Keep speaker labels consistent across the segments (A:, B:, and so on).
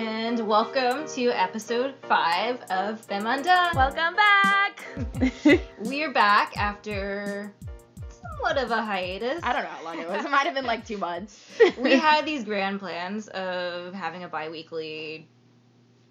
A: and welcome to episode five of Them Undone.
B: Welcome back.
A: We're back after somewhat of a hiatus.
B: I don't know how long it was. It might have been like two months.
A: we had these grand plans of having a bi-weekly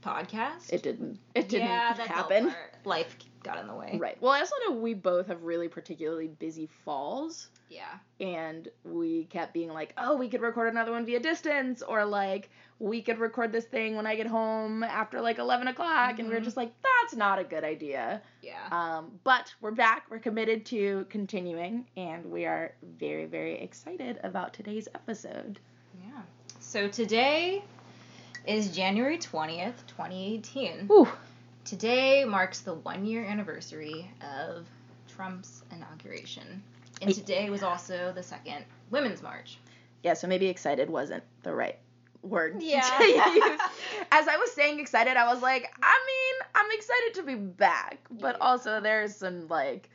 A: podcast.
B: It didn't. It didn't
A: yeah,
B: happen.
A: Life got in the way.
B: Right. Well, I also know we both have really particularly busy falls,
A: Yeah.
B: and we kept being like, "Oh, we could record another one via distance," or like, "We could record this thing when I get home after like eleven o'clock," and we were just like, "That's not a good idea."
A: Yeah.
B: Um, but we're back. We're committed to continuing, and we are very, very excited about today's episode.
A: yeah. So today is January 20th, 2018.
B: Whew.
A: Today marks the one year anniversary of Trump's inauguration. And today was also the second Women's March.
B: Yeah, so maybe excited wasn't the right word
A: Yeah.
B: to use. As I was saying excited, I was like, I mean, I'm excited to be back, but
A: Yeah.
B: also there's some like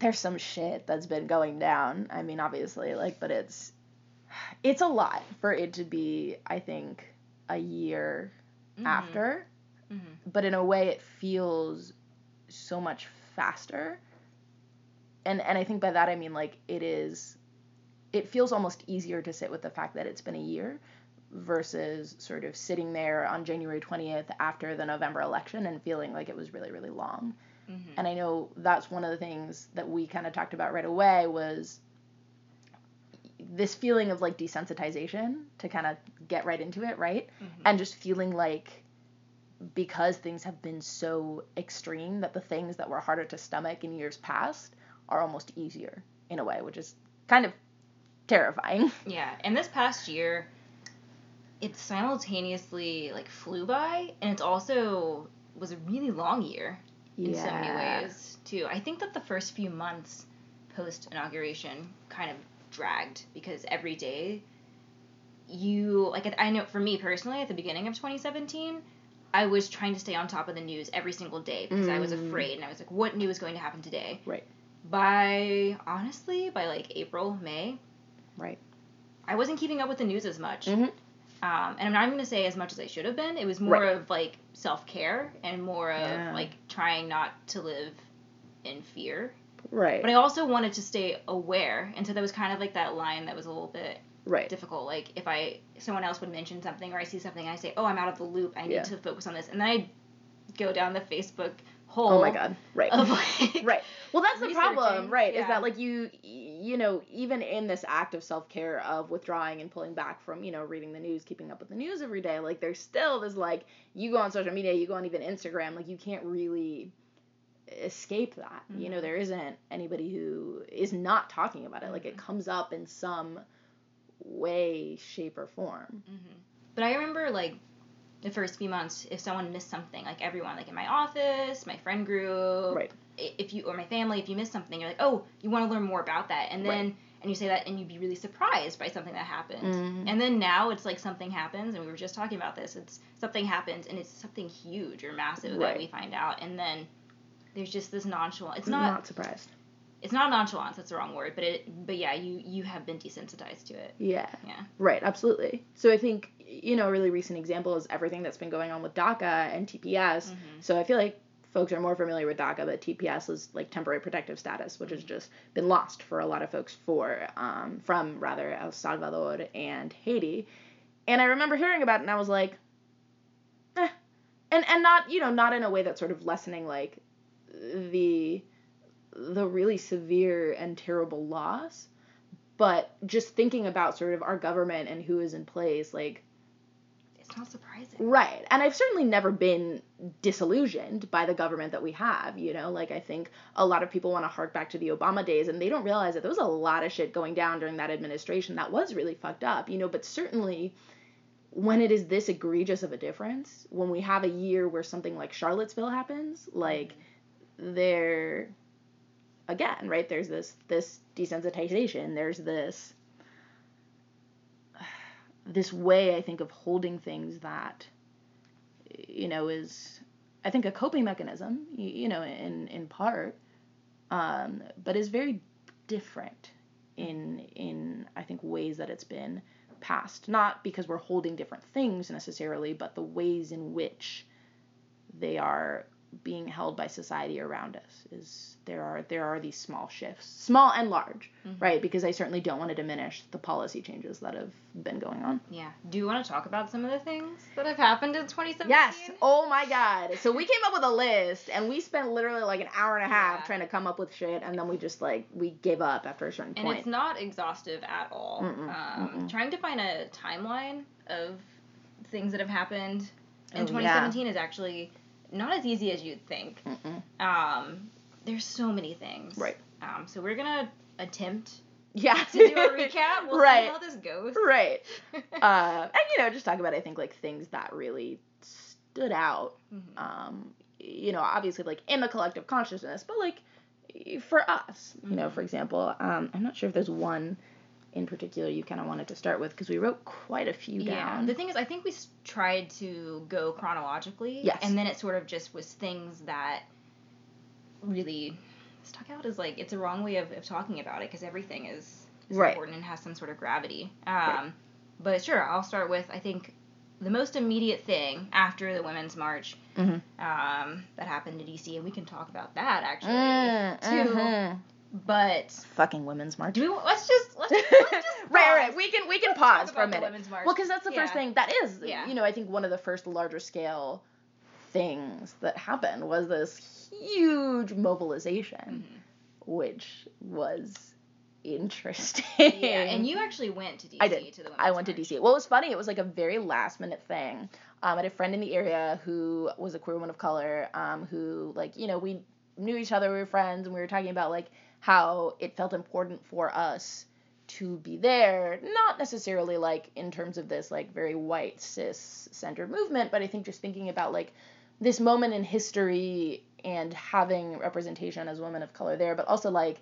B: there's some shit that's been going down. I mean, obviously, like but it's it's a lot for it to be, I think, a year mm-hmm. after,
A: Mhm.
B: but in a way it feels so much faster. And and I think by that I mean like it is it feels almost easier to sit with the fact that it's been a year versus sort of sitting there on January 20th after the November election and feeling like it was really really long.
A: Mhm.
B: And I know that's one of the things that we kind of talked about right away was this feeling of like desensitization to kind of get right into it, right?
A: Mhm.
B: And just feeling like because things have been so extreme that the things that were harder to stomach in years past are almost easier in a way, which is kind of terrifying.
A: Yeah, and this past year, it simultaneously like flew by, and it's also was a really long year in so many ways too. I think that the first few months post inauguration kind of dragged because every day you like I know for me personally at the beginning of 2017 I was trying to stay on top of the news every single day because I was
B: Mm.
A: afraid and I was like what new is going to happen today
B: Right.
A: by honestly by like April May
B: Right.
A: I wasn't keeping up with the news as much
B: Mhm.
A: um, and I'm not even gonna say as much as I should have been. It was more
B: Right.
A: of like self care and more of
B: Yeah.
A: like trying not to live in fear.
B: Right.
A: But I also wanted to stay aware, and so that was kind of like that line that was a little bit
B: right.
A: difficult. Like if I someone else would mention something or I see something, and I say, "Oh, I'm out of the loop. I need
B: Yeah.
A: to focus on this," and then I go down the Facebook hole.
B: Oh my god. Right.
A: Like,
B: right well that's the problem right
A: yeah.
B: is that like you you know even in this act of self-care of withdrawing and pulling back from you know reading the news keeping up with the news every day like there's still this like you go on social media you go on even instagram like you can't really escape that you know
A: Mhm.
B: there isn't anybody who is not talking about it like it
A: Mhm.
B: comes up in some way shape or form
A: hmm But I remember like the first few months, if someone missed something, like everyone, like in my office, my friend group,
B: Right.
A: If you or my family, if you missed something, you're like, oh, you want to learn more about that, and then
B: Right.
A: and you say that, and you'd be really surprised by something that happened.
B: Mhm.
A: And then now it's like something happens, and we were just talking about this. It's something happens, and it's something huge or massive that we find out, and then there's just this nonchalant. It's not.
B: not surprised
A: It's not nonchalance. That's the wrong word. But it. But yeah, you you have been desensitized to it.
B: yeah
A: Yeah.
B: Right, absolutely. So I think you know a really recent example is everything that's been going on with DACA and TPS.
A: Mhm.
B: So I feel like folks are more familiar with DACA, but TPS is like temporary protective status, which has just been lost for a lot of folks for um, from rather El Salvador and Haiti. And I remember hearing about it, and I was like, eh. and and not you know not in a way that's sort of lessening like the the really severe and terrible loss but just thinking about sort of our government and who is in place like
A: It's not surprising.
B: Right. And I've certainly never been disillusioned by the government that we have, you know? Like, I think a lot of people want to hark back to the Obama days and they don't realize that there was a lot of shit going down during that administration that was really fucked up, you know? But certainly when it is this egregious of a difference, when we have a year where something like Charlottesville happens, like, mm-hmm. there again right there's this this desensitization there's this this way i think of holding things that you know is i think a coping mechanism you, you know in in part um but is very different in in i think ways that it's been passed. Not because we're holding different things necessarily, but the ways in which they are being held by society around us is there are there are these small shifts small and large mm-hmm. right? Because i certainly don't want to diminish the policy changes that have been going on.
A: Yeah. Do you want to talk about some of the things that have happened in 2017
B: yes. Oh my god. So we came up with a list and we spent literally like an hour and a half yeah. trying to come up with shit and then we just like we gave up after a certain
A: and
B: point.
A: and it's not exhaustive at all. Mm-mm, um, mm-mm. trying to find a timeline of things that have happened in oh, 2017 yeah. is actually not as easy as you'd think. Um, there's so many things.
B: Right.
A: Um, so we're gonna attempt.
B: Yeah.
A: To do a recap. We'll right. see how this goes.
B: Right. uh, and you know, just talk about I think like things that really stood out. Mm-hmm. Um, you know, obviously like in the collective consciousness, but like for us, you mm-hmm. know, for example, um, I'm not sure if there's one in particular you kind of wanted to start with because we wrote quite a few down. Yeah.
A: The thing is, I think we tried to go chronologically.
B: Yes.
A: And then it sort of just was things that really stuck out as like it's a wrong way of, of talking about it because everything is, is right. important and has some sort of gravity. Um, right. But sure, I'll start with I think the most immediate thing after the Women's March mm-hmm. um, that happened in DC, and we can talk about that actually mm, too. Mm-hmm. But
B: fucking women's march.
A: Do we, let's just let's, let's just
B: right, right. We can we can pause for a minute. Well, because that's the yeah. first thing that is. Yeah. You know, I think one of the first larger scale things that happened was this huge mobilization, mm-hmm. which was interesting.
A: Yeah, and you actually went to DC.
B: I did.
A: To the
B: I went march. to DC. Well, it was funny. It was like a very last minute thing. Um, I had a friend in the area who was a queer woman of color. Um, who like you know we knew each other. We were friends, and we were talking about like how it felt important for us to be there, not necessarily like in terms of this like very white cis centered movement, but I think just thinking about like this moment in history and having representation as women of color there, but also like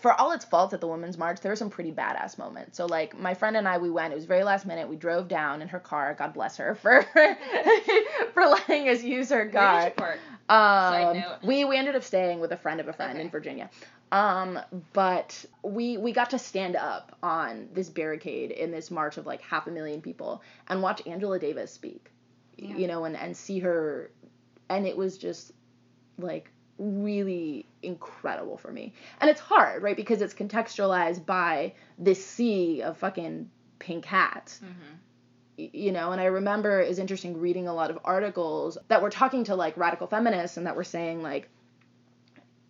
B: for all its faults at the Women's March, there were some pretty badass moments. So like my friend and I, we went. It was very last minute. We drove down in her car. God bless her for for letting us use her car. Um, we we ended up staying with a friend of a friend okay. in Virginia. Um, but we we got to stand up on this barricade in this march of like half a million people and watch Angela Davis speak. Yeah. You know, and and see her and it was just like really incredible for me. And it's hard, right? Because it's contextualized by this sea of fucking pink hats. Mm-hmm you know and i remember it was interesting reading a lot of articles that were talking to like radical feminists and that were saying like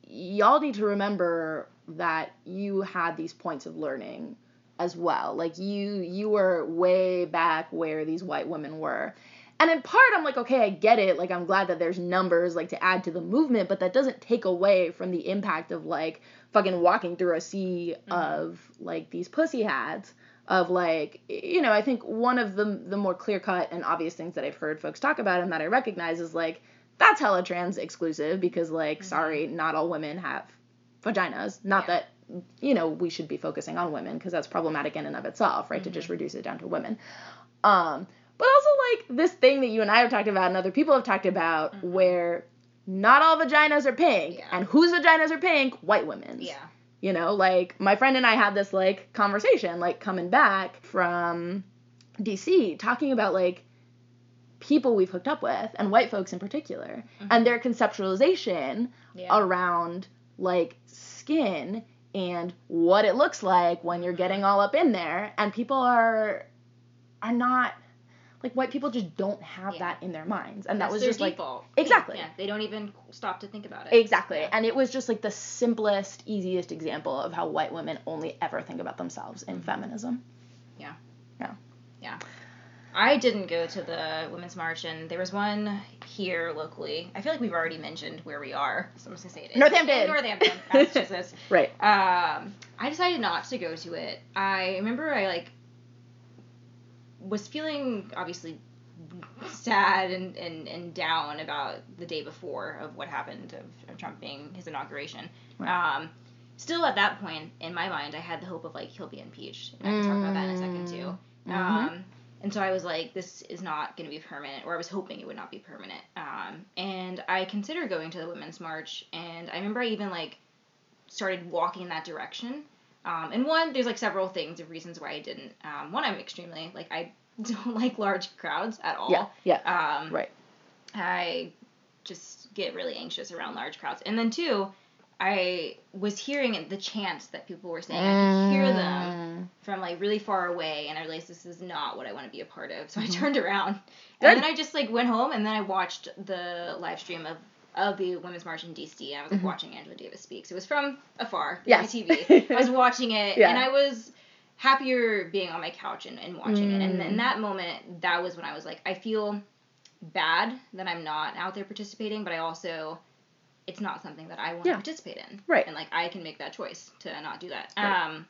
B: y'all need to remember that you had these points of learning as well like you you were way back where these white women were and in part i'm like okay i get it like i'm glad that there's numbers like to add to the movement but that doesn't take away from the impact of like fucking walking through a sea mm-hmm. of like these pussy hats of like you know i think one of the the more clear cut and obvious things that i've heard folks talk about and that i recognize is like that's hella trans exclusive because like mm-hmm. sorry not all women have vaginas not yeah. that you know we should be focusing on women because that's problematic in and of itself right mm-hmm. to just mm-hmm. reduce it down to women um but also like this thing that you and i have talked about and other people have talked about mm-hmm. where not all vaginas are pink yeah. and whose vaginas are pink white women's
A: yeah
B: you know, like my friend and I had this like conversation, like coming back from DC, talking about like people we've hooked up with and white folks in particular mm-hmm. and their conceptualization yeah. around like skin and what it looks like when you're getting all up in there and people are are not like white people just don't have yeah. that in their minds and
A: That's
B: that was just
A: default.
B: like exactly
A: yeah they don't even stop to think about it
B: exactly yeah. and it was just like the simplest easiest example of how white women only ever think about themselves in mm-hmm. feminism
A: yeah
B: yeah
A: yeah I didn't go to the Women's March, and there was one here locally. I feel like we've already mentioned where we are, so I'm just gonna say it.
B: Northampton.
A: Northampton, Massachusetts.
B: right.
A: Um, I decided not to go to it. I remember I like was feeling obviously sad and, and, and down about the day before of what happened of, of Trump being his inauguration. Right. Um, still at that point in my mind, I had the hope of like he'll be impeached, and I can talk about that in a second too. Mm-hmm. Um, and so I was like, this is not going to be permanent, or I was hoping it would not be permanent. Um, and I considered going to the Women's March, and I remember I even like started walking in that direction Um, and one, there's like several things of reasons why I didn't. Um, one, I'm extremely like I don't like large crowds at all.
B: Yeah. Yeah.
A: Um,
B: right.
A: I just get really anxious around large crowds. And then two, I was hearing the chants that people were saying. I could hear
B: Mm.
A: them from like really far away, and I realized this is not what I want to be a part of. So I
B: Mhm.
A: turned around,
B: Good.
A: and then I just like went home, and then I watched the live stream of of the Women's March in DC. I was like
B: Mhm.
A: watching Angela Davis speak. So it was from afar,
B: Yes.
A: TV. I was watching it,
B: Yeah.
A: and I was happier being on my couch and, and watching it. And
B: Mm.
A: in that moment, that was when I was like, I feel bad that I'm not out there participating, but I also it's not something that I want
B: Yeah.
A: to participate in.
B: Right.
A: And like I can make that choice to not do that.
B: Right.
A: Um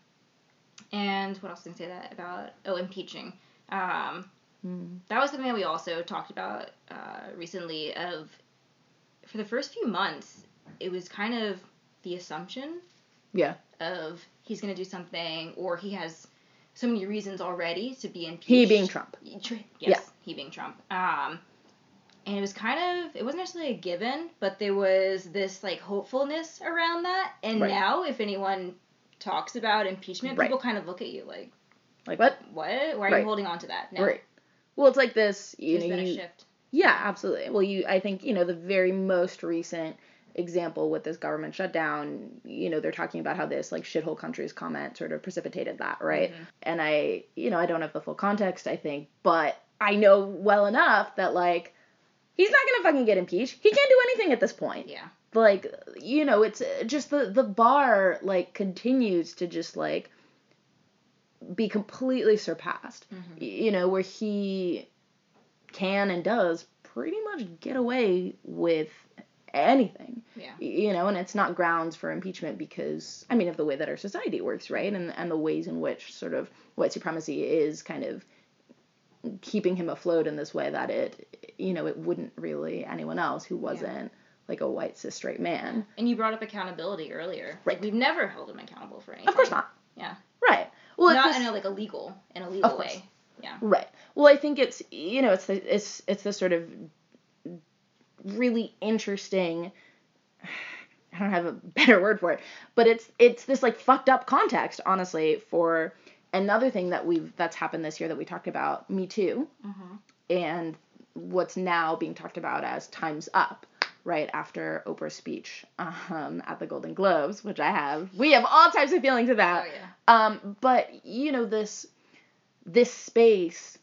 A: and what else did I say that about oh impeaching. Um
B: Mm.
A: that was something that we also talked about uh, recently of for the first few months it was kind of the assumption
B: Yeah.
A: of he's going to do something or he has so many reasons already to be impeached.
B: He being Trump.
A: Tr- Yes, he being Trump. Um, and it was kind of it wasn't necessarily a given, but there was this like hopefulness around that. And
B: Right.
A: now, if anyone talks about impeachment,
B: Right.
A: people kind of look at you like,
B: Like what?
A: "What? Why are
B: Right.
A: you holding on to that?" No,
B: Right. Well, it's like this. You
A: there's
B: know,
A: been a
B: you,
A: shift.
B: Yeah, absolutely. Well, you, I think, you know, the very most recent example with this government shutdown, you know, they're talking about how this like shithole countries comment sort of precipitated that, right?
A: Mhm.
B: And I, you know, I don't have the full context, I think, but I know well enough that like he's not gonna fucking get impeached. He can't do anything at this point.
A: Yeah.
B: Like, you know, it's just the the bar like continues to just like be completely surpassed
A: Mhm.
B: you know, where he can and does pretty much get away with anything.
A: Yeah.
B: You know, and it's not grounds for impeachment because I mean of the way that our society works, right? And and the ways in which sort of white supremacy is kind of keeping him afloat in this way that it you know, it wouldn't really anyone else who wasn't like a white cis straight man.
A: And you brought up accountability earlier.
B: Right.
A: Like we've never held him accountable for anything.
B: Of course not.
A: Yeah.
B: Right. Well, it's
A: Not in a like a legal in a legal way. Yeah.
B: Right. Well, I think it's you know it's the it's it's the sort of really interesting. I don't have a better word for it, but it's it's this like fucked up context, honestly, for another thing that we've that's happened this year that we talked about, Me Too,
A: Mm-hmm.
B: and what's now being talked about as Times Up, right after Oprah's speech um, at the Golden Globes, which I have. We have all types of feelings about.
A: Oh yeah.
B: Um, but you know this this space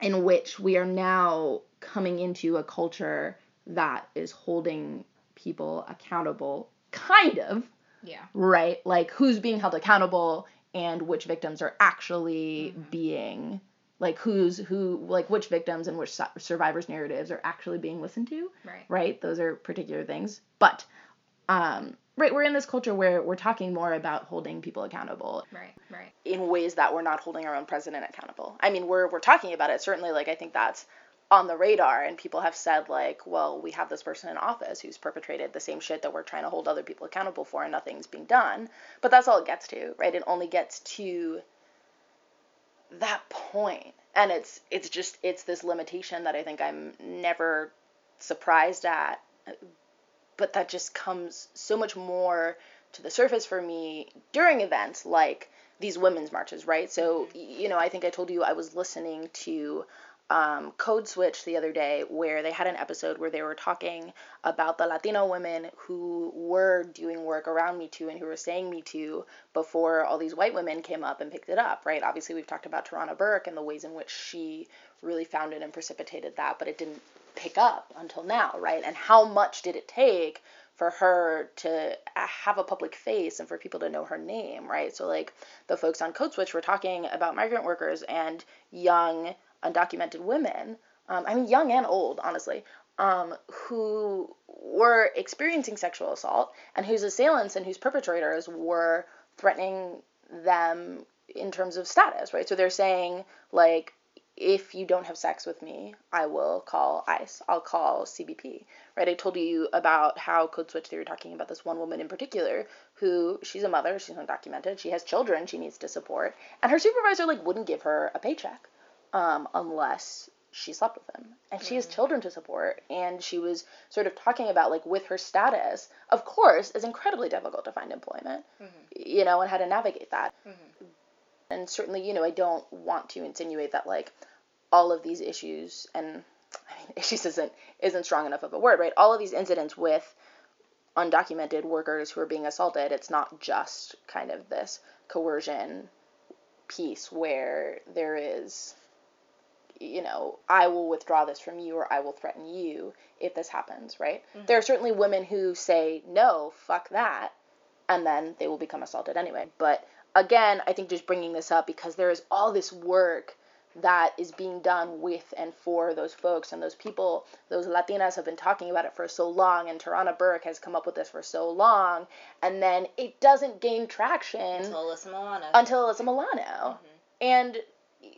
B: in which we are now coming into a culture that is holding people accountable, kind of
A: Yeah.
B: right, like who's being held accountable and which victims are actually
A: Mhm.
B: being like who's who like which victims and which su- survivors narratives are actually being listened to
A: Right.
B: right? Those are particular things. But um, right, we're in this culture where we're talking more about holding people accountable
A: Right. Right.
B: in ways that we're not holding our own president accountable. I mean, we're we're talking about it certainly. Like I think that's on the radar, and people have said like, well, we have this person in office who's perpetrated the same shit that we're trying to hold other people accountable for, and nothing's being done. But that's all it gets to, right? It only gets to that point and it's it's just it's this limitation that i think i'm never surprised at but that just comes so much more to the surface for me during events like these women's marches right so you know i think i told you i was listening to um, Code Switch the other day where they had an episode where they were talking about the Latino women who were doing work around Me Too and who were saying Me Too before all these white women came up and picked it up, right? Obviously, we've talked about Tarana Burke and the ways in which she really founded and precipitated that, but it didn't pick up until now, right? And how much did it take for her to have a public face and for people to know her name, right? So, like, the folks on Code Switch were talking about migrant workers and young undocumented women, um, I mean, young and old, honestly, um, who were experiencing sexual assault and whose assailants and whose perpetrators were threatening them in terms of status, right? So they're saying, like, if you don't have sex with me, I will call ICE. I'll call CBP, right? I told you about how Code Switch, they were talking about this one woman in particular who, she's a mother, she's undocumented, she has children she needs to support, and her supervisor, like, wouldn't give her a paycheck um, unless she slept with him and she has
A: Mhm.
B: children to support and she was sort of talking about like with her status of course is incredibly difficult to find employment
A: Mhm.
B: you know and how to navigate that
A: Mhm.
B: and certainly you know i don't want to insinuate that like all of these issues and I mean, issues isn't isn't strong enough of a word right? All of these incidents with undocumented workers who are being assaulted it's not just kind of this coercion piece where there is you know i will withdraw this from you or i will threaten you if this happens right? Mm-hmm. There are certainly women who say no fuck that and then they will become assaulted anyway. But again i think just bringing this up because there is all this work that is being done with and for those folks and those people those latinas have been talking about it for so long and tarana burke has come up with this for so long and then it doesn't gain traction
A: Until Alyssa Milano.
B: until Alyssa Milano. Mm-hmm. And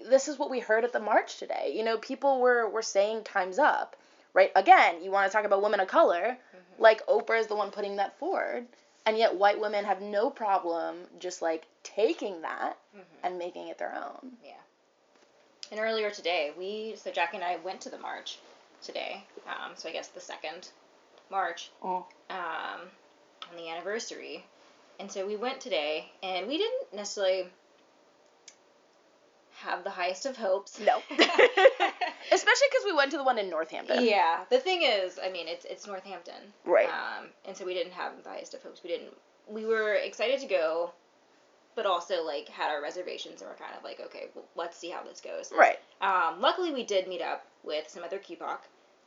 B: this is what we heard at the march today. You know, people were, were saying time's up, right? Again, you want to talk about women of color, mm-hmm. like Oprah is the one putting that forward. And yet white women have no problem just like taking that mm-hmm. and making it their own.
A: Yeah. And earlier today, we so Jackie and I went to the march today. Um, so I guess the second march
B: Oh.
A: um, on the anniversary, and so we went today, and we didn't necessarily have the highest of hopes.
B: No. Especially because we went to the one in Northampton.
A: yeah. The thing is, I mean, it's it's Northampton.
B: Right.
A: Um, and so we didn't have the highest of hopes. We didn't. We were excited to go, but also like had our reservations, and we're kind of like, okay, well, let's see how this goes.
B: Right.
A: Um, luckily, we did meet up with some other QPOC.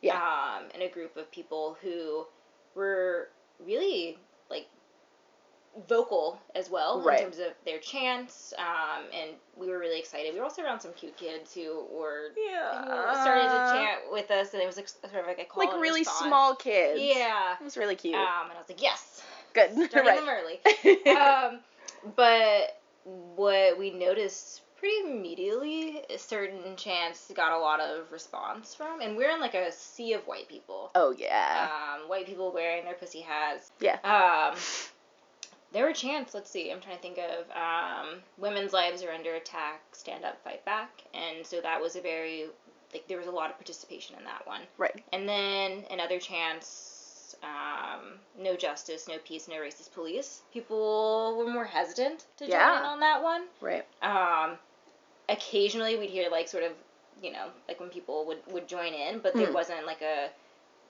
B: Yeah.
A: Um, and a group of people who were really like vocal as well
B: Right.
A: in terms of their chants. Um, and we were really excited. We were also around some cute kids who were who
B: Yeah.
A: started to chant with us, and it was like sort of like a call
B: Like really
A: response.
B: small kids.
A: Yeah.
B: It was really cute.
A: Um, and I was like, yes,
B: Good.
A: starting
B: right.
A: them early um, but what we noticed pretty immediately certain chants got a lot of response from, and we're in like a sea of white people.
B: oh yeah.
A: Um, white people wearing their pussy hats.
B: yeah.
A: Um, there were chants. Let's see. I'm trying to think of um, women's lives are under attack. Stand up, fight back. And so that was a very like there was a lot of participation in that one.
B: Right.
A: And then in other chants, um, no justice, no peace, no racist police. People were more hesitant to join
B: Yeah.
A: in on that one.
B: Right.
A: Um, occasionally we'd hear like sort of, you know, like when people would, would join in, but there
B: Hmm.
A: wasn't like a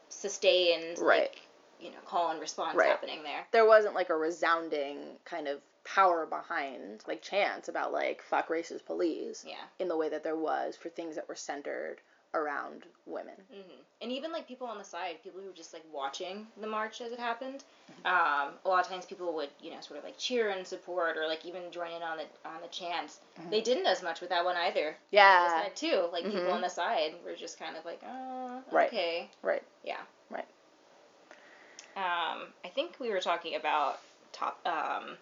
A: sustained,
B: Right.
A: like, you know, call and response
B: Right.
A: happening there.
B: there wasn't like a resounding kind of power behind like chants about like fuck racist police
A: Yeah.
B: in the way that there was for things that were centered around women.
A: hmm And even like people on the side, people who were just like watching the march as it happened. Um, a lot of times people would, you know, sort of like cheer and support or like even join in on the on the chants. They didn't as much with that one either.
B: Yeah.
A: side too, like people on the side were just kind of like, oh,
B: Right.
A: okay,
B: Right.
A: yeah,
B: Right.
A: Um, I think we were talking about top, um,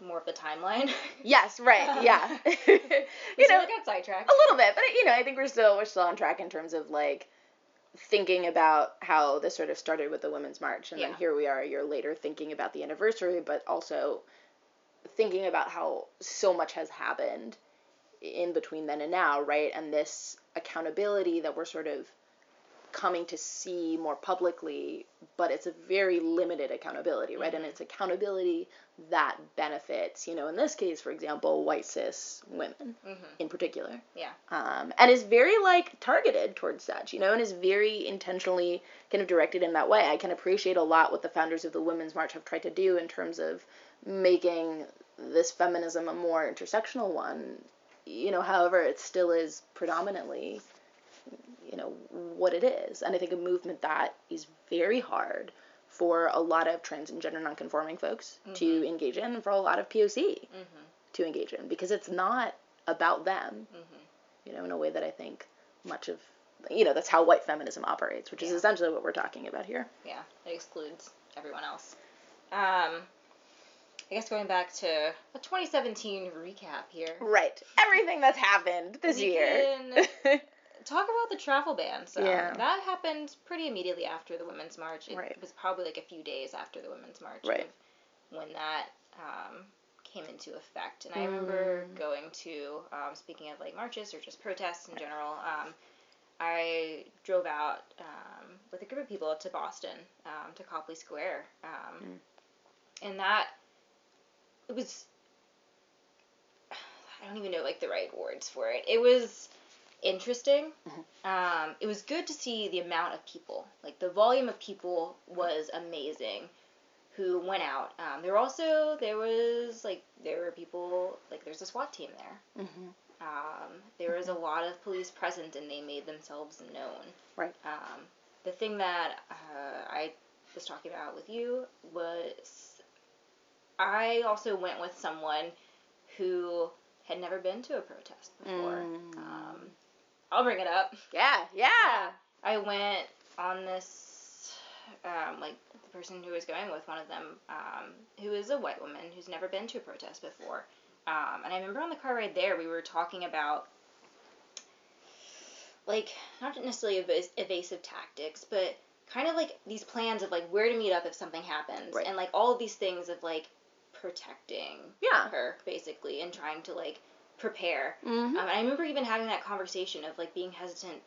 A: more of the timeline.
B: Yes, right. Yeah. you know,
A: got sidetracked.
B: a little bit, but you know, I think we're still we're still on track in terms of like thinking about how this sort of started with the women's march and then here we are a year later thinking about the anniversary but also thinking about how so much has happened in between then and now right and this accountability that we're sort of coming to see more publicly but it's a very limited accountability right and
A: Mhm.
B: it's accountability that benefits you know in this case for example white cis women
A: hmm
B: in particular
A: Yeah.
B: um, and is very like targeted towards such, you know, and is very intentionally kind of directed in that way. I can appreciate a lot what the founders of the Women's March have tried to do in terms of making this feminism a more intersectional one. You know, however, it still is predominantly, you know, what it is, and I think a movement that is very hard for a lot of trans and gender nonconforming folks to engage in, and for a lot of POC
A: hmm
B: to engage in, because it's not about them
A: hmm
B: you know, in a way that I think much of, you know, that's how white feminism operates, which is essentially what we're talking about here.
A: Yeah, it excludes everyone else. Um, I guess going back to a 2017 recap here.
B: Right. Everything that's happened this
A: We
B: year.
A: can talk about the travel ban. So
B: Yeah.
A: that happened pretty immediately after the Women's March. It
B: Right.
A: was probably like a few days after the Women's March
B: Right.
A: of when that um, came into effect. And I remember
B: Mm.
A: going to, um, speaking of like marches or just protests in general, um, I drove out um, with a group of people to Boston, um, to Copley Square, um, mm. and that it was. I don't even know like the right words for it. It was interesting. Mm-hmm. Um, it was good to see the amount of people. Like the volume of people was amazing who went out. Um, there were also there was like there were people like there's a SWAT team there. Mm-hmm. Um, there was a mm-hmm. lot of police present and they made themselves known.
B: Right.
A: Um, the thing that uh, I was talking about with you was I also went with someone who had never been to a protest before. Mm. Um, I'll bring it up.
B: Yeah, yeah. yeah.
A: I went on this, um, like the person who was going with one of them, um, who is a white woman who's never been to a protest before. Um, and I remember on the car ride there, we were talking about, like, not necessarily ev- evasive tactics, but kind of like these plans of like where to meet up if something happens, right. and like all of these things of like protecting
B: yeah.
A: her basically and trying to like prepare. Mm-hmm. Um, and I remember even having that conversation of like being hesitant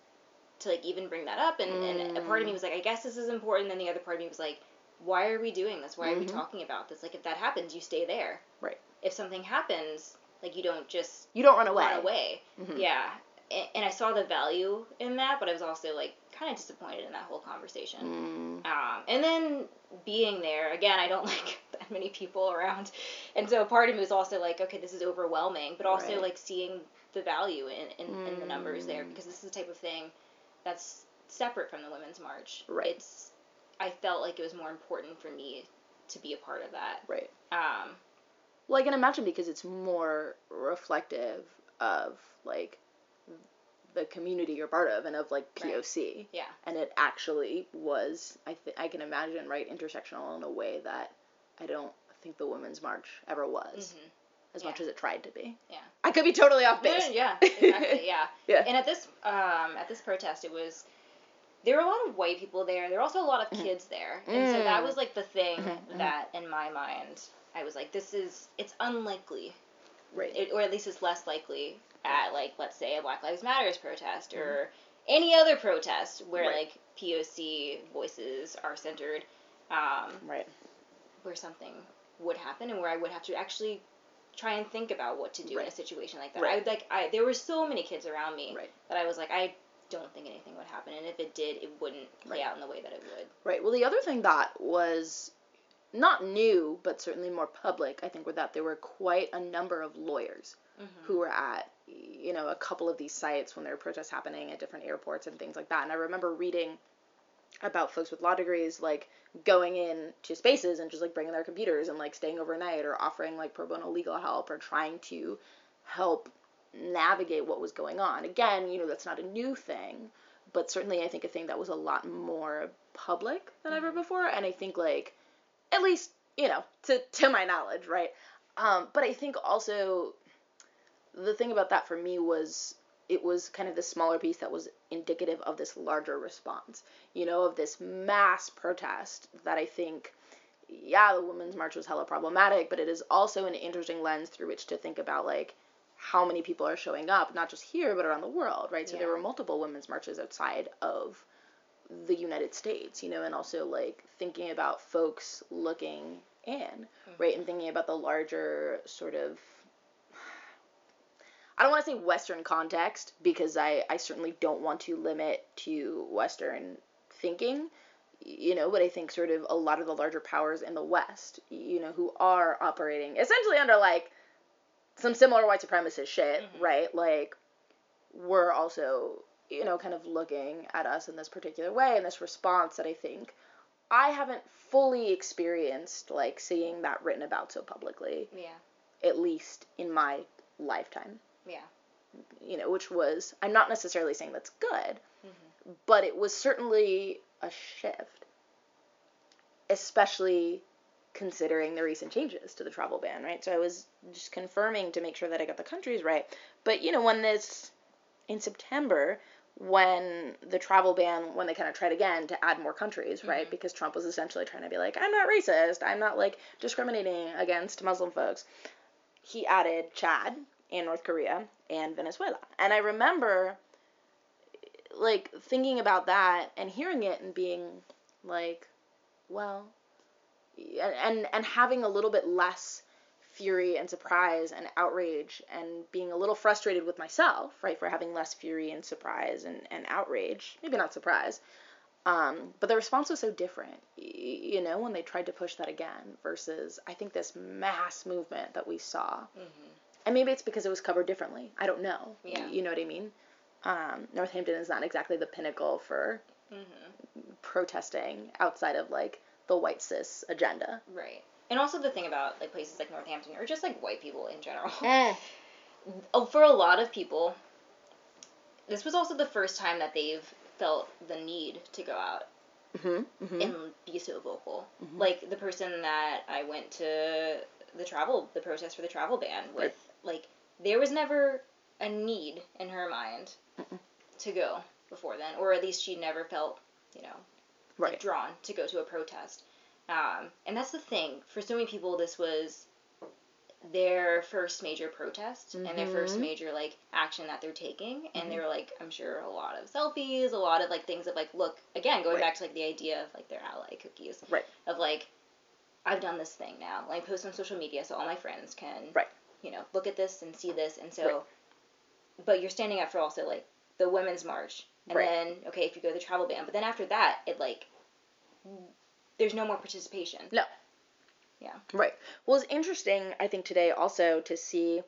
A: to like even bring that up, and, mm. and a part of me mm. was like, I guess this is important. And Then the other part of me was like, why are we doing this? Why mm-hmm. are we mm-hmm. talking about this? Like if that happens, you stay there.
B: Right.
A: If something happens, like you don't just
B: you don't run away.
A: Run away. Mm-hmm. Yeah. And, and, I saw the value in that, but I was also like kind of disappointed in that whole conversation. Mm. Um, and then being there again, I don't like that many people around, and so part of me was also like, okay, this is overwhelming, but also right. like seeing the value in in, mm. in, the numbers there mm. because this is the type of thing that's separate from the women's march.
B: Right.
A: It's I felt like it was more important for me to be a part of that.
B: Right.
A: Um.
B: Well, I can imagine because it's more reflective of like the community you're part of and of like POC.
A: Right. Yeah.
B: And it actually was I think I can imagine right intersectional in a way that I don't think the women's march ever was. Mm-hmm. As yeah. much as it tried to be.
A: Yeah.
B: I could be totally off base.
A: Yeah, exactly. Yeah.
B: yeah.
A: And at this um at this protest it was there were a lot of white people there. There were also a lot of mm-hmm. kids there. And mm. so that was like the thing mm-hmm. mm-hmm. that in my mind I was like this is it's unlikely.
B: Right.
A: It, or at least it's less likely at like let's say a Black Lives Matters protest mm-hmm. or any other protest where right. like POC voices are centered. Um,
B: right.
A: Where something would happen and where I would have to actually try and think about what to do right. in a situation like that. Right. I would like I there were so many kids around me
B: right.
A: that I was like I don't think anything would happen and if it did it wouldn't play out in the way that it would.
B: Right. Well, the other thing that was not new but certainly more public, I think, were that there were quite a number of lawyers mm-hmm. who were at you know, a couple of these sites when there were protests happening at different airports and things like that. And I remember reading about folks with law degrees like going in to spaces and just like bringing their computers and like staying overnight or offering like pro bono legal help or trying to help navigate what was going on. Again, you know, that's not a new thing, but certainly I think a thing that was a lot more public than mm-hmm. ever before. And I think like, at least, you know, to, to my knowledge, right? Um, but I think also the thing about that for me was it was kind of the smaller piece that was indicative of this larger response, you know, of this mass protest that I think, yeah, the Women's March was hella problematic, but it is also an interesting lens through which to think about, like, how many people are showing up, not just here, but around the world, right? So yeah. there were multiple women's marches outside of the United States, you know, and also, like, thinking about folks looking in, mm-hmm. right? And thinking about the larger sort of I don't want to say Western context because I, I certainly don't want to limit to Western thinking, you know, but I think sort of a lot of the larger powers in the West, you know, who are operating essentially under like some similar white supremacist shit, mm-hmm. right? Like, we're also, you know, kind of looking at us in this particular way and this response that I think I haven't fully experienced, like, seeing that written about so publicly.
A: Yeah.
B: At least in my lifetime.
A: Yeah.
B: You know, which was, I'm not necessarily saying that's good, mm-hmm. but it was certainly a shift, especially considering the recent changes to the travel ban, right? So I was just confirming to make sure that I got the countries right. But, you know, when this, in September, when the travel ban, when they kind of tried again to add more countries, right? Mm-hmm. Because Trump was essentially trying to be like, I'm not racist, I'm not like discriminating against Muslim folks. He added Chad, and North Korea and Venezuela. And I remember like thinking about that and hearing it and being like, well, and and having a little bit less fury and surprise and outrage and being a little frustrated with myself, right, for having less fury and surprise and, and outrage. Maybe not surprise. Um, but the response was so different, you know, when they tried to push that again versus I think this mass movement that we saw. Mm-hmm. And maybe it's because it was covered differently. I don't know. Yeah. You know what I mean? Um, Northampton is not exactly the pinnacle for mm-hmm. protesting outside of like the white cis agenda.
A: Right. And also the thing about like places like Northampton or just like white people in general. Eh. Oh, for a lot of people, this was also the first time that they've felt the need to go out mm-hmm, mm-hmm. and be so vocal. Mm-hmm. Like the person that I went to the travel, the protest for the travel ban with. Like there was never a need in her mind Mm-mm. to go before then, or at least she never felt, you know, right. like, drawn to go to a protest. Um, and that's the thing. For so many people, this was their first major protest mm-hmm. and their first mm-hmm. major like action that they're taking and mm-hmm. they were like i'm sure a lot of selfies a lot of like things of like look again going right. back to like the idea of like their ally cookies
B: right
A: of like i've done this thing now like post on social media so all my friends can
B: right
A: you know look at this and see this and so right. but you're standing up for also like the women's march and right. then okay if you go to the travel ban but then after that it like there's no more participation
B: no
A: yeah.
B: Right. Well, it's interesting, I think, today also to see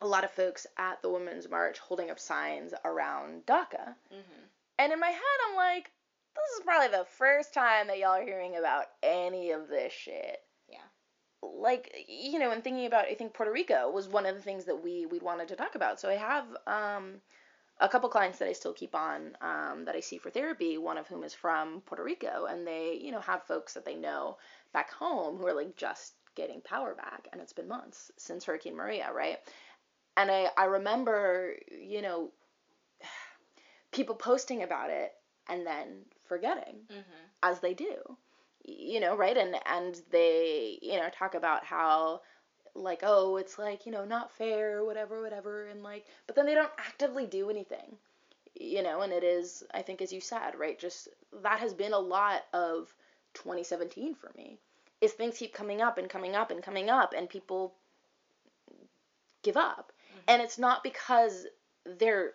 B: a lot of folks at the Women's March holding up signs around DACA. Mm-hmm. And in my head, I'm like, this is probably the first time that y'all are hearing about any of this shit. Like, you know, and thinking about, I think Puerto Rico was one of the things that we we wanted to talk about. So I have um, a couple clients that I still keep on um, that I see for therapy, one of whom is from Puerto Rico, and they, you know, have folks that they know back home who are like just getting power back, and it's been months since Hurricane Maria, right? And I, I remember, you know, people posting about it and then forgetting, mm-hmm. as they do, you know, right? And and they, you know, talk about how like oh it's like you know not fair whatever whatever and like but then they don't actively do anything you know and it is i think as you said right just that has been a lot of 2017 for me is things keep coming up and coming up and coming up and people give up mm-hmm. and it's not because they're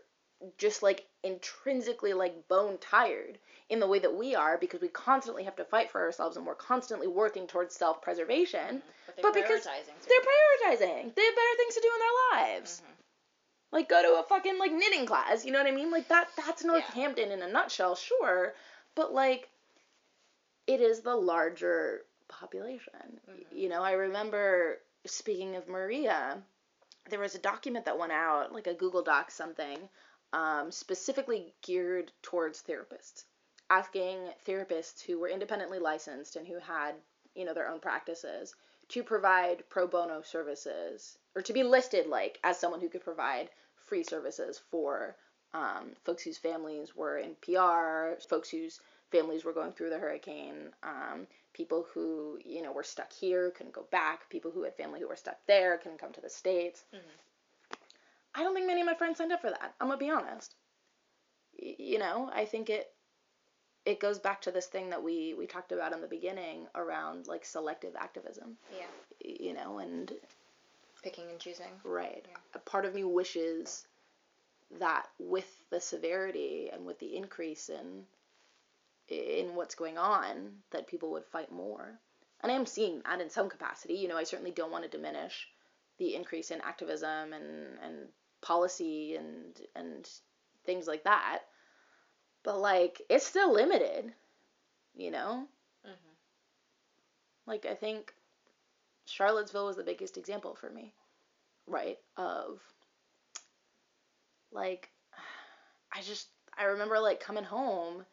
B: just like intrinsically like bone tired in the way that we are because we constantly have to fight for ourselves and we're constantly working towards self preservation. Mm-hmm.
A: But, but because
B: they're prioritizing. They have better things to do in their lives. Mm-hmm. Like go to a fucking like knitting class, you know what I mean? Like that that's Northampton yeah. in a nutshell, sure. But like it is the larger population. Mm-hmm. You know, I remember speaking of Maria, there was a document that went out, like a Google Doc something, um, specifically geared towards therapists, asking therapists who were independently licensed and who had, you know, their own practices to provide pro bono services or to be listed like as someone who could provide free services for um, folks whose families were in PR, folks whose families were going through the hurricane, um, people who you know were stuck here couldn't go back, people who had family who were stuck there couldn't come to the states. Mm-hmm. I don't think many of my friends signed up for that. I'm gonna be honest. Y- you know, I think it it goes back to this thing that we we talked about in the beginning around like selective activism.
A: Yeah.
B: You know, and
A: picking and choosing.
B: Right. Yeah. A part of me wishes that with the severity and with the increase in in what's going on that people would fight more. And I am seeing that in some capacity. You know, I certainly don't want to diminish the increase in activism and and policy and and things like that. But like it's still limited, you know? Mm-hmm. Like I think Charlottesville was the biggest example for me, right? Of like I just I remember like coming home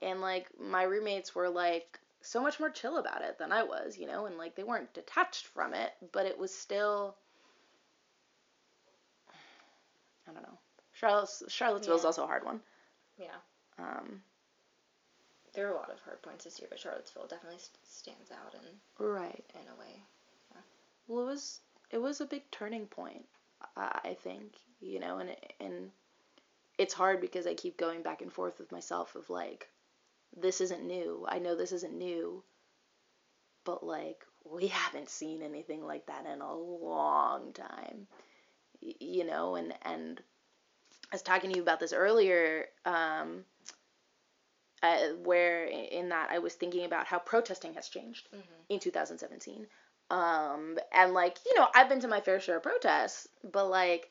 B: and like my roommates were like so much more chill about it than I was, you know, and like they weren't detached from it, but it was still I don't know. Charlotte yeah. also a hard one.
A: Yeah.
B: Um,
A: there are a lot of hard points this year, but Charlottesville definitely st- stands out in
B: right
A: in a way. Yeah.
B: Well, it was it was a big turning point, I think. You know, and and it's hard because I keep going back and forth with myself of like, this isn't new. I know this isn't new, but like, we haven't seen anything like that in a long time, y- you know, and, and I was talking to you about this earlier, um, uh, where in that I was thinking about how protesting has changed in 2017. Um, and like, you know, I've been to my fair share of protests, but like,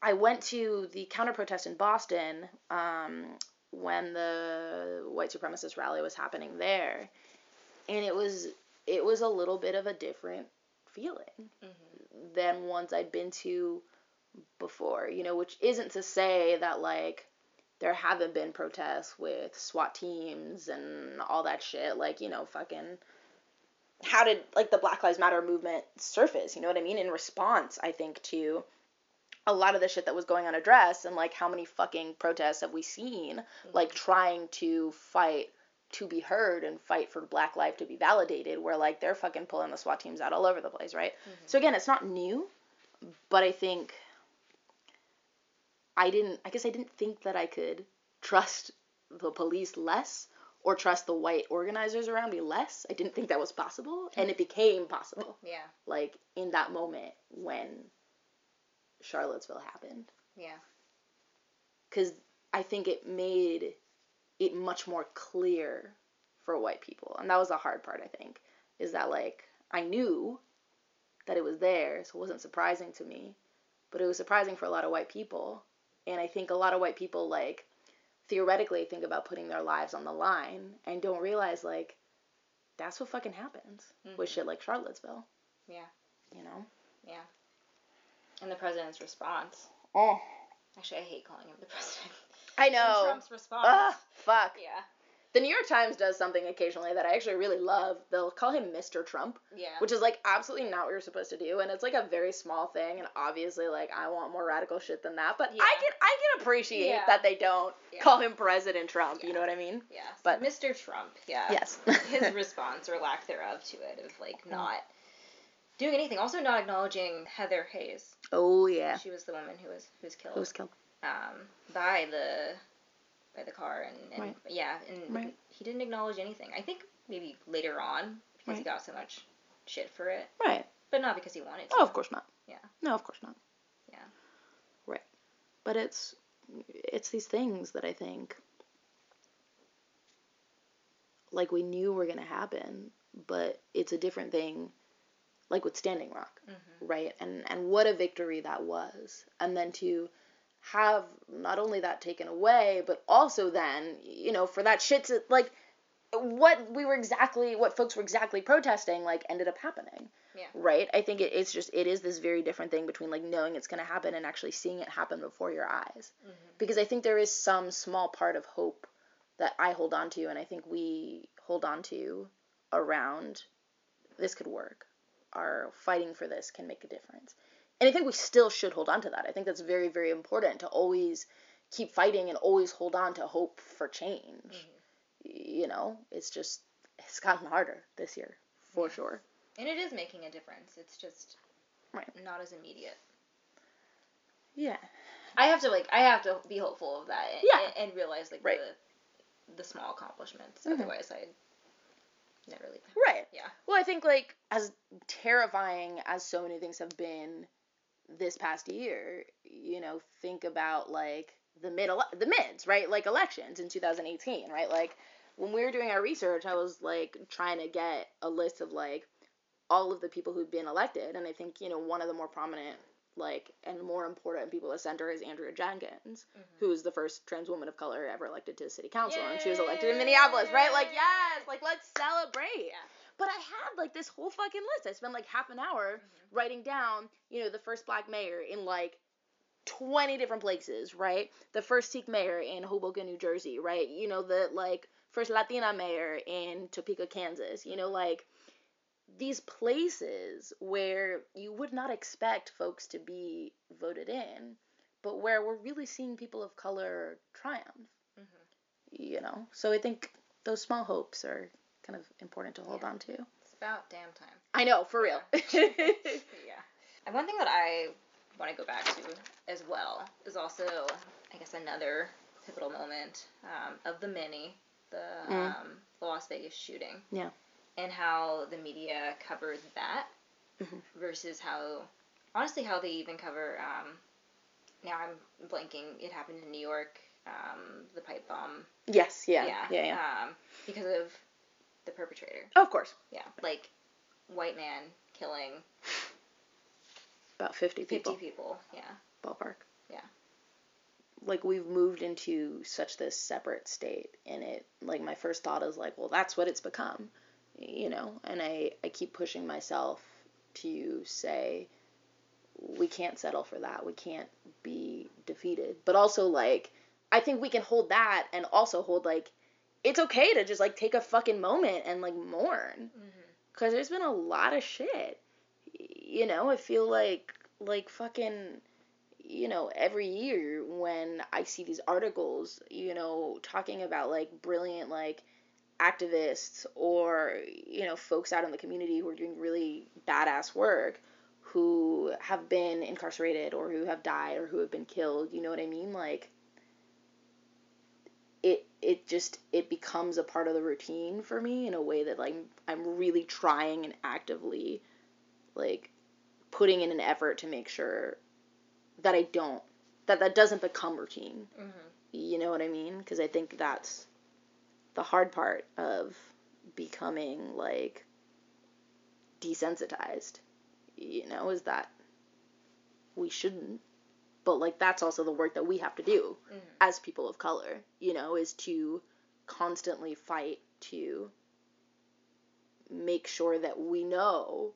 B: I went to the counter protest in Boston um, when the white supremacist rally was happening there, and it was it was a little bit of a different feeling than ones I'd been to before. You know, which isn't to say that like there haven't been protests with SWAT teams and all that shit. Like you know, fucking how did like the Black Lives Matter movement surface? You know what I mean? In response, I think to a lot of the shit that was going unaddressed and like how many fucking protests have we seen mm-hmm. like trying to fight to be heard and fight for black life to be validated where like they're fucking pulling the SWAT teams out all over the place, right? Mm-hmm. So again, it's not new, but I think I didn't I guess I didn't think that I could trust the police less or trust the white organizers around me less. I didn't think that was possible and it became possible
A: Yeah.
B: like in that moment when Charlottesville happened
A: Yeah.
B: because I think it made it much more clear for white people, and that was the hard part. I think is that like I knew that it was there, so it wasn't surprising to me, but it was surprising for a lot of white people, and I think a lot of white people like theoretically think about putting their lives on the line and don't realize like that's what fucking happens with shit like Charlottesville,
A: Yeah.
B: you know?
A: Yeah. And the president's response.
B: Oh,
A: Actually, I hate calling him the president.
B: I
A: And
B: know.
A: Trump's response.
B: Ah, fuck.
A: Yeah.
B: The New York Times does something occasionally that I actually really love. They'll call him Mr. Trump,
A: Yeah.
B: which is like absolutely not what you're supposed to do, and it's like a very small thing. And obviously, like I want more radical shit than that, but
A: Yeah.
B: I can I can appreciate
A: Yeah.
B: that they don't call him President Trump. You know what I mean?
A: yeah.
B: But-
A: Mr. Trump. Yeah.
B: Yes.
A: His response or lack thereof to it of like not doing anything. Also not acknowledging Heather Heyer.
B: oh yeah.
A: She was the woman who was who was killed.
B: Who was killed?
A: um, by the by the car and, and
B: Right.
A: yeah and
B: Right.
A: he didn't acknowledge anything i think maybe later on because he got so much shit for it
B: Right.
A: but not because he wanted to
B: Oh, of course not.
A: Yeah.
B: No, of course not.
A: Yeah.
B: Right. But it's it's these things that I think like we knew were gonna happen, but it's a different thing like with Standing Rock,
A: Mhm.
B: right? And and what a victory that was. And then to have not only that taken away, but also then, you know, for that shit to like what we were exactly what folks were exactly protesting like ended up happening.
A: Yeah.
B: Right? I think it, it's just it is this very different thing between like knowing it's going to happen and actually seeing it happen before your eyes.
A: Mhm.
B: because i think there is some small part of hope that i hold on to and i think we hold on to around this could work. Our fighting for this can make a difference and i think we still should hold on to that. I think that's very very important to always keep fighting and always hold on to hope for change. You know it's just it's gotten harder this year for sure.
A: And it is making a difference. It's just
B: Right.
A: not as immediate.
B: Yeah.
A: I have to like i have to be hopeful of that and,
B: Yeah.
A: and, realize like
B: Right.
A: the the small accomplishments.
B: Mhm.
A: otherwise i'd never leave.
B: Right.
A: Yeah.
B: Well, I think like as terrifying as so many things have been this past year, you know, think about like the mid the mids, right? Like elections in 2018, right? Like when we were doing our research, I was like trying to get a list of like all of the people who've been elected, and I think you know one of the more prominent like and more important people at center is Andrea Jenkins, mm-hmm. who is the first trans woman of color ever elected to city council, and she was elected in Minneapolis, right? Like yes, like let's celebrate.
A: Yeah.
B: But I had like this whole fucking list. I spent like half an hour writing down, you know, the first black mayor in like 20 different places, right? The first Sikh mayor in Hoboken, New Jersey, right? You know, the like first Latina mayor in Topeka, Kansas, you know, like these places where you would not expect folks to be voted in, but where we're really seeing people of color triumph,
A: Mhm.
B: you know? So I think those small hopes are kind of important to hold
A: Yeah.
B: on to.
A: it's about damn time
B: I know, for real.
A: yeah. And one thing that I want to go back to as well is also I guess another pivotal moment um, of the many, the
B: Mm.
A: um, the Las Vegas shooting.
B: Yeah.
A: And how the media covered that
B: Mhm.
A: versus how, honestly, how they even cover. Um, now I'm blanking. It happened in New York. Um, the pipe bomb.
B: Yes. Yeah.
A: Yeah.
B: Yeah. Yeah.
A: Um, because of the perpetrator.
B: of course.
A: Yeah. Like, white man killing
B: About 50 people.
A: 50 people. Yeah.
B: ballpark.
A: Yeah.
B: Like we've moved into such this separate state and it like my first thought is like, well that's what it's become. You know, and I I keep pushing myself to say we can't settle for that. We can't be defeated. But also like I think we can hold that and also hold like it's okay to just like take a fucking moment and like mourn
A: Mm-hmm.
B: because there's been a lot of shit. You know, I feel like like fucking you know every year when I see these articles, you know, talking about like brilliant like activists or you know folks out in the community who are doing really badass work who have been incarcerated or who have died or who have been killed, you know what I mean? Like it just it becomes a part of the routine for me in a way that like I'm really trying and actively like putting in an effort to make sure that I don't that that doesn't become routine.
A: Mm-hmm.
B: You know what I mean? Because I think that's the hard part of becoming like desensitized. You know, is that we shouldn't. But like that's also the work that we have to do
A: Mhm.
B: as people of color, you know, is to constantly fight to make sure that we know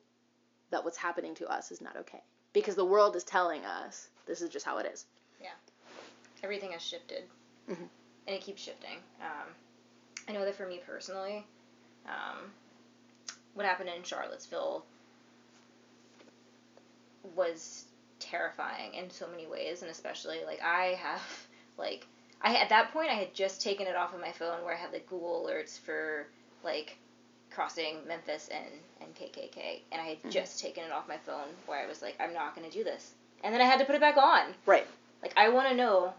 B: that what's happening to us is not okay. Because the world is telling us this is just how it is. Yeah.
A: Everything has shifted,
B: Mhm.
A: and it keeps shifting. Um, I know that for me personally, um, what happened in Charlottesville was terrifying in so many ways, and especially like I have like I at that point I had just taken it off of my phone where I had like Google alerts for like crossing Memphis and and KKK, and I had
B: Mhm.
A: just taken it off my phone where I was like I'm not gonna do this, and then I had to put it back on.
B: Right.
A: Like I want to know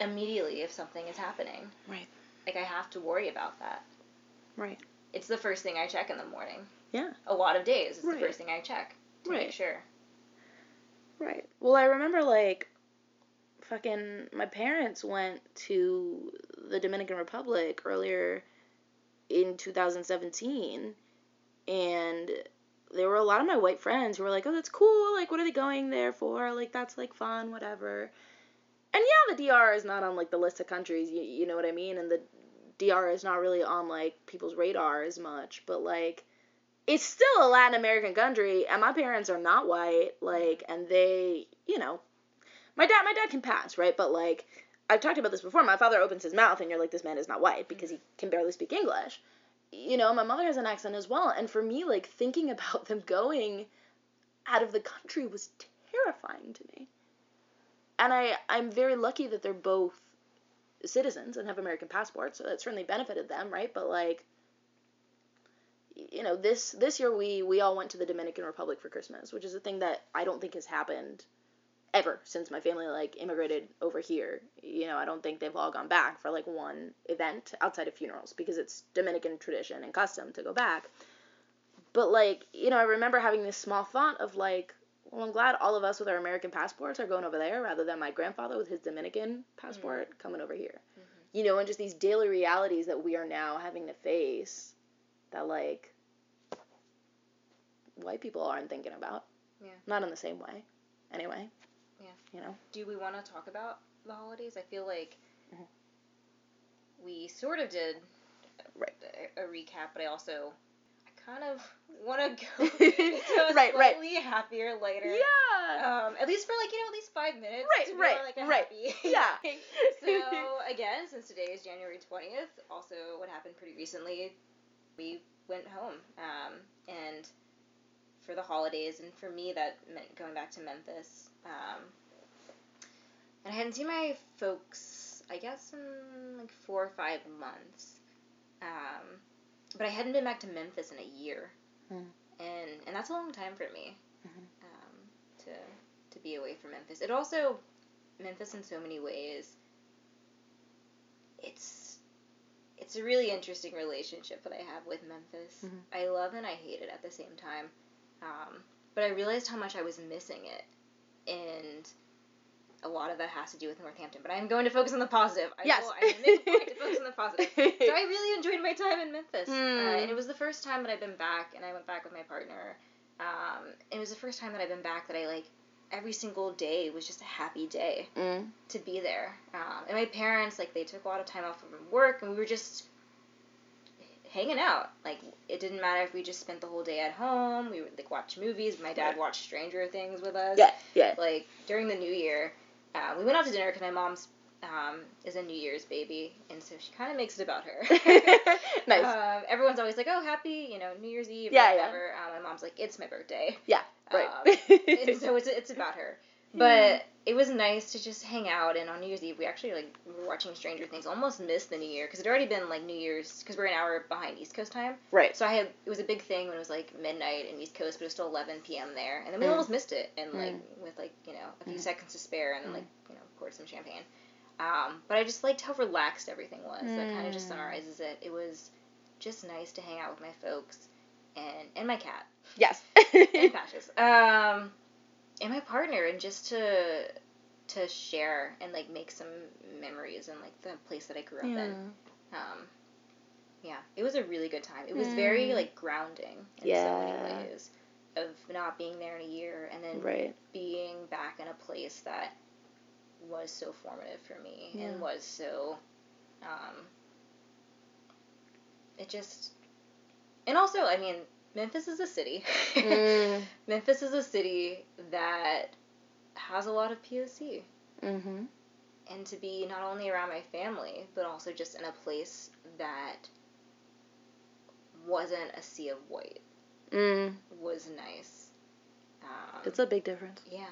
A: immediately if something is happening.
B: Right.
A: Like I have to worry about that.
B: Right.
A: It's the first thing I check in the morning.
B: Yeah.
A: A lot of days it's
B: Right.
A: the first thing I check to make
B: Right.
A: sure.
B: Right. Well, I remember like fucking my parents went to the Dominican Republic earlier in 2017 and there were a lot of my white friends who were like, "Oh, that's cool. Like what are they going there for? Like that's like fun, whatever." And yeah, the DR is not on like the list of countries, you, you know what I mean? And the DR is not really on like people's radar as much, but like it's still a Latin American country, and my parents are not white, like, and they, you know, my dad, my dad can pass, right? But like, I've talked about this before. My father opens his mouth, and you're like, this man is not white because he can barely speak English. You know, my mother has an accent as well, and for me, like, thinking about them going out of the country was terrifying to me. And I, I'm very lucky that they're both citizens and have American passports, so that certainly benefited them, right? But like, you know this this year we we all went to the Dominican Republic for Christmas, which is a thing that I don't think has happened ever since my family like immigrated over here. You know, I don't think they've all gone back for like one event outside of funerals because it's Dominican tradition and custom to go back. But like, you know, I remember having this small thought of like, well, I'm glad all of us with our American passports are going over there rather than my grandfather with his Dominican passport mm-hmm. coming over here. Mm-hmm. You know, and just these daily realities that we are now having to face that like white people aren't thinking about.
A: Yeah.
B: Not in the same way. Anyway.
A: Yeah.
B: You know?
A: Do we want to talk about the holidays? I feel like
B: Mhm.
A: we sort of did
B: Right.
A: a, a recap, but I also I kind of want to go to a
B: Right, right.
A: slightly happier, lighter.
B: Yeah.
A: Um, at least for like you know at least five minutes.
B: Right,
A: to
B: right,
A: like
B: right. Yeah.
A: so again, since today is January twentieth, also what happened pretty recently, we went home, um, and for the holidays, and for me that meant going back to Memphis. Um, and I hadn't seen my folks, I guess, in like four or five months. Um, but I hadn't been back to Memphis in a year,
B: Hmm.
A: and and that's a long time for me
B: Mhm.
A: um, to to be away from Memphis. It also Memphis in so many ways. It's it's a really interesting relationship that I have with Memphis.
B: Mhm.
A: I love and I hate it at the same time. Um, but I realized how much I was missing it, and a lot of that has to do with Northampton. But I'm going to focus on the positive. I
B: Yes.
A: will, I make a point to focus on the positive. So I really enjoyed my time in Memphis, uh,
B: Hmm.
A: and it was the first time that I've been back, and I went back with my partner. Um, it was the first time that I've been back that I like every single day was just a happy day
B: Mm.
A: to be there. Um, and my parents, like, they took a lot of time off from work, and we were just hanging out. Like, it didn't matter if we just spent the whole day at home. We would like watch movies. My dad
B: Yeah.
A: watched Stranger Things with us.
B: Yeah, yeah.
A: Like during the New Year, uh, we went out to dinner because my mom's um, is a New Year's baby, and so she kind of makes it about her.
B: nice.
A: Um, everyone's always like, "Oh, happy, you know, New Year's Eve."
B: Yeah,
A: or
B: yeah.
A: whatever. Um, my mom's like, "It's my birthday."
B: yeah, right.
A: um, so it's it's about her. But it was nice to just hang out, and on New Year's Eve we actually like we were watching Stranger Things. Almost missed the New Year because it had already been like New Year's because we're an hour behind East Coast time.
B: right.
A: So I had it was a big thing when it was like midnight in East Coast, but it was still 11 p.m. there, and then we
B: Mm.
A: almost missed it, and like
B: Mm.
A: with like you know a few
B: Mm.
A: seconds to spare, and
B: Mm.
A: like you know poured some champagne. Um, but I just liked how relaxed everything was. That kind of just
B: Mm.
A: summarizes it. It was just nice to hang out with my folks, and and my cat
B: Yes.
A: and Patches. Um, and my partner, and just to to share and like make some memories in like the place that I grew up in. Um, yeah, it was a really good time. It was very
B: Mm.
A: like grounding in so many ways of not being there in a year and then
B: Right.
A: being back in a place that was so formative for me
B: Yeah.
A: and was so um it just and also I mean Memphis is a city.
B: Mm.
A: Memphis is a city that has a lot of POC
B: Mhm.
A: and to be not only around my family but also just in a place that wasn't a sea of white
B: Mm.
A: was nice. Um,
B: It's a big difference.
A: yeah,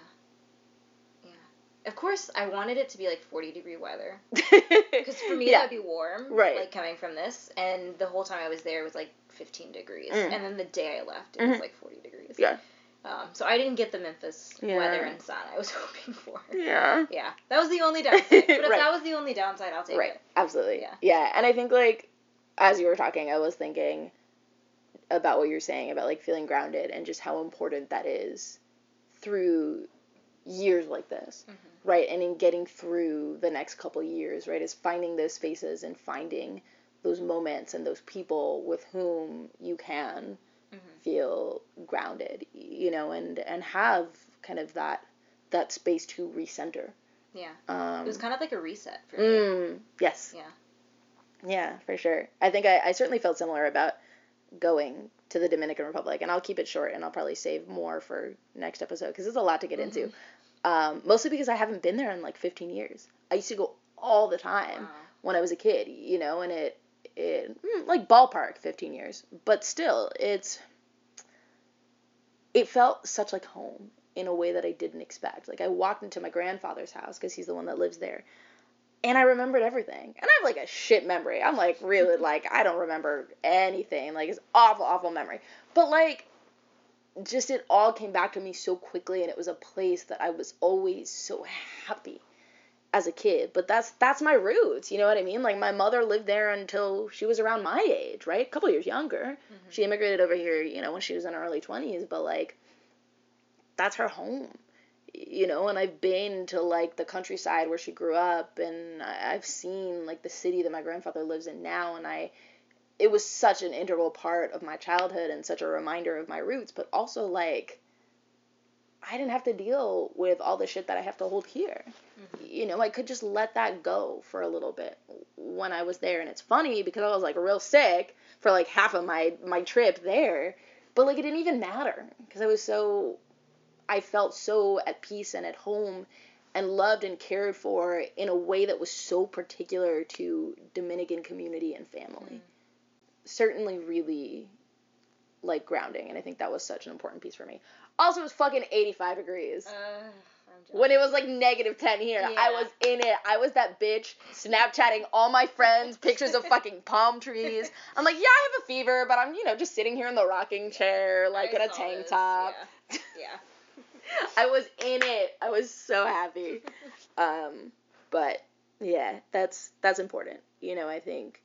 A: yeah. Of course, I wanted it to be like forty degree weather because for me
B: yeah.
A: that would be warm,
B: Right.
A: Like coming from this, and the whole time I was there it was like fifteen degrees,
B: Mm.
A: and then the day I left it was
B: Mhm.
A: like forty degrees.
B: Yeah.
A: Um, so I didn't get the Memphis
B: Yeah.
A: weather and sun I was hoping for.
B: yeah.
A: Yeah, that was the only downside. But if
B: Right.
A: that was the only downside, I'll take
B: Right.
A: it.
B: Absolutely.
A: Yeah.
B: Yeah. And I think like as you were talking, I was thinking about what you're saying about like feeling grounded and just how important that is through years like this.
A: Mhm.
B: Right. And in getting through the next couple years, right, is finding those spaces and finding those moments and those people with whom you can
A: Mhm.
B: feel grounded, you know, and and have kind of that that space to recenter.
A: Yeah,
B: Um,
A: it was kind of like a reset for me.
B: Mm, yes.
A: Yeah.
B: Yeah, for sure. I think I, I certainly felt similar about going to the Dominican Republic, and I'll keep it short, and I'll probably save more for next episode because it's a lot to get into.
A: Mm-hmm.
B: Um, mostly because I haven't been there in like 15 years. I used to go all the time
A: Wow.
B: when I was a kid, you know, and it it mm, like ballpark 15 years, but still, it's it felt such like home in a way that I didn't expect. Like I walked into my grandfather's house because he's the one that lives there. And I remembered everything. And I have like a shit memory. I'm like really like I don't remember anything. Like it's awful awful memory. But like just it all came back to me so quickly and it was a place that I was always so happy as a kid. But that's that's my roots, you know what I mean? Like my mother lived there until she was around my age, right? A couple years younger.
A: Mhm.
B: She immigrated over here, you know, when she was in her early 20s, but like that's her home. You know, and I've been to like the countryside where she grew up and I've seen like the city that my grandfather lives in now and I it was such an integral part of my childhood and such a reminder of my roots, but also like I didn't have to deal with all the shit that I have to hold here.
A: Mhm.
B: You know, I could just let that go for a little bit when I was there. And it's funny because I was like real sick for like half of my my trip there, but like it didn't even matter because I was so I felt so at peace and at home and loved and cared for in a way that was so particular to Dominican community and family.
A: Mm.
B: Certainly really like grounding and I think that was such an important piece for me. Also it was fucking 85 degrees.
A: Uh, I'm
B: When it was like negative 10 here, I was in it. I was that bitch Snapchatting all my friends pictures of fucking palm trees. I'm like, yeah, I have a fever, but I'm, you know, just sitting here in the rocking chair, like
A: I
B: in a tank
A: this,
B: top.
A: Yeah. yeah.
B: I was in it. I was so happy. Um, but yeah, that's that's important. You know, I think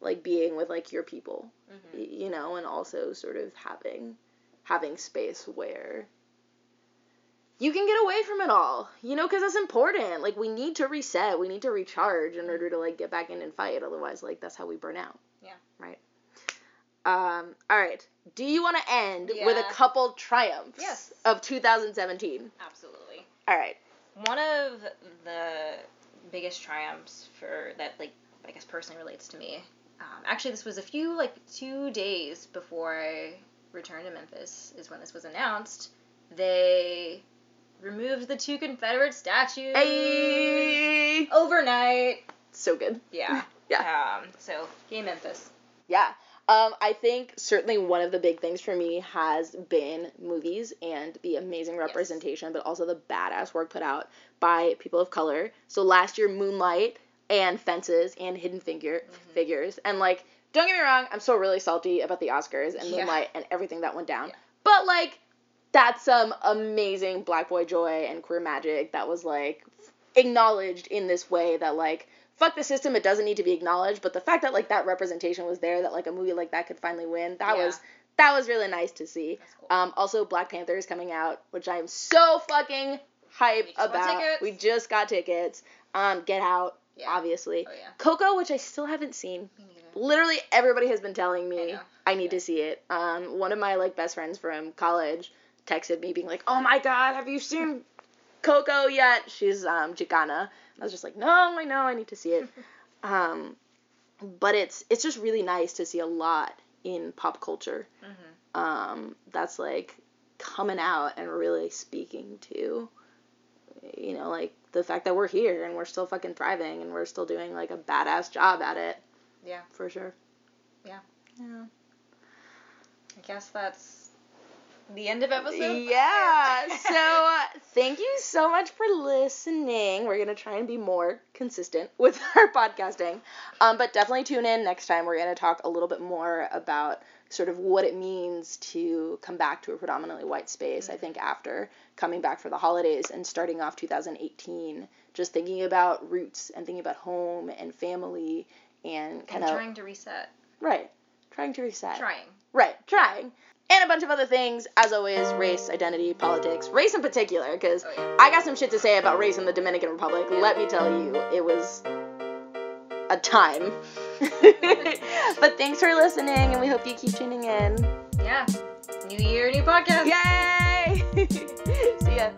B: like being with like your people, mm-hmm. you know, and also sort of having having space where you can get away from it all, you know, because that's important. Like we need to reset, we need to recharge in order to like get back in and fight. Otherwise, like that's how we burn out.
A: Yeah.
B: Right. Um. All right. Do you want to end yeah. with a couple triumphs
A: yes.
B: of 2017?
A: Absolutely.
B: All right.
A: One of the biggest triumphs for that, like, I guess personally relates to me. Um, actually, this was a few like two days before I returned to Memphis. Is when this was announced. They removed the two Confederate statues overnight.
B: So good.
A: Yeah.
B: yeah.
A: Um, so, yay, Memphis.
B: Yeah. Um, I think certainly one of the big things for me has been movies and the amazing representation, yes. but also the badass work put out by people of color. So last year, Moonlight and Fences and Hidden Figure mm-hmm. Figures, and like, don't get me wrong, I'm still really salty about the Oscars and Moonlight and everything that went down. Yeah. But like, that's some amazing black boy joy and queer magic that was like acknowledged in this way that like fuck the system it doesn't need to be acknowledged but the fact that like that representation was there that like a movie like that could finally win that yeah. was that was really nice to see cool. um also black panther is coming out which i'm so fucking hype about we just got tickets um get out yeah. obviously
A: oh, yeah.
B: coco which i still haven't seen literally everybody has been telling me I, I need to see it um one of my like best friends from college texted me being like, "Oh my god, have you seen Coco yet?" She's um Chicana. I was just like, "No, I know, I need to see it." um, but it's it's just really nice to see a lot in pop culture. Mm-hmm. Um, that's like coming out and really speaking to, you know, like the fact that we're here and we're still fucking thriving and we're still doing like a badass job at it.
A: Yeah.
B: For sure.
A: Yeah.
B: Yeah.
A: I guess that's the end of episode.
B: Yeah. so uh, thank you so much for listening. We're gonna try and be more consistent with our podcasting, um, but definitely tune in next time. We're gonna talk a little bit more about sort of what it means to come back to a predominantly white space. Mm-hmm. I think after coming back for the holidays and starting off 2018, just thinking about roots and thinking about home and family and kind
A: of trying to reset.
B: Right. Trying to reset.
A: Trying.
B: Right. Trying and a bunch of other things. As always, race, identity, politics, race in particular, because oh, yeah. I got some shit to say about race in the Dominican Republic. Let me tell you, it was a time. but thanks for listening, and we hope you keep tuning in.
A: Yeah. New year, new podcast.
B: Yay! See ya.